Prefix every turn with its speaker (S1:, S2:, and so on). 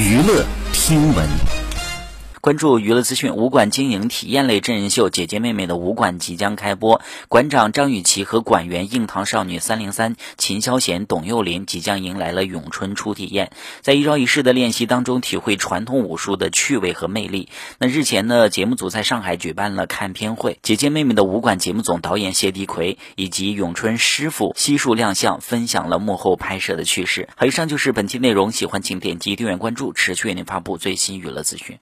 S1: 娱乐听闻。
S2: 关注娱乐资讯，武馆经营体验类真人秀《姐姐妹妹的武馆》即将开播。馆长张雨绮和馆员硬糖少女三零三、秦霄贤、董又霖即将迎来了咏春初体验，在一招一式的练习当中，体会传统武术的趣味和魅力。那日前呢，节目组在上海举办了看片会，《姐姐妹妹的武馆》节目总导演谢迪奎以及咏春师傅悉数亮相，分享了幕后拍摄的趣事。好，以上就是本期内容，喜欢请点击订阅关注，持续为您发布最新娱乐资讯。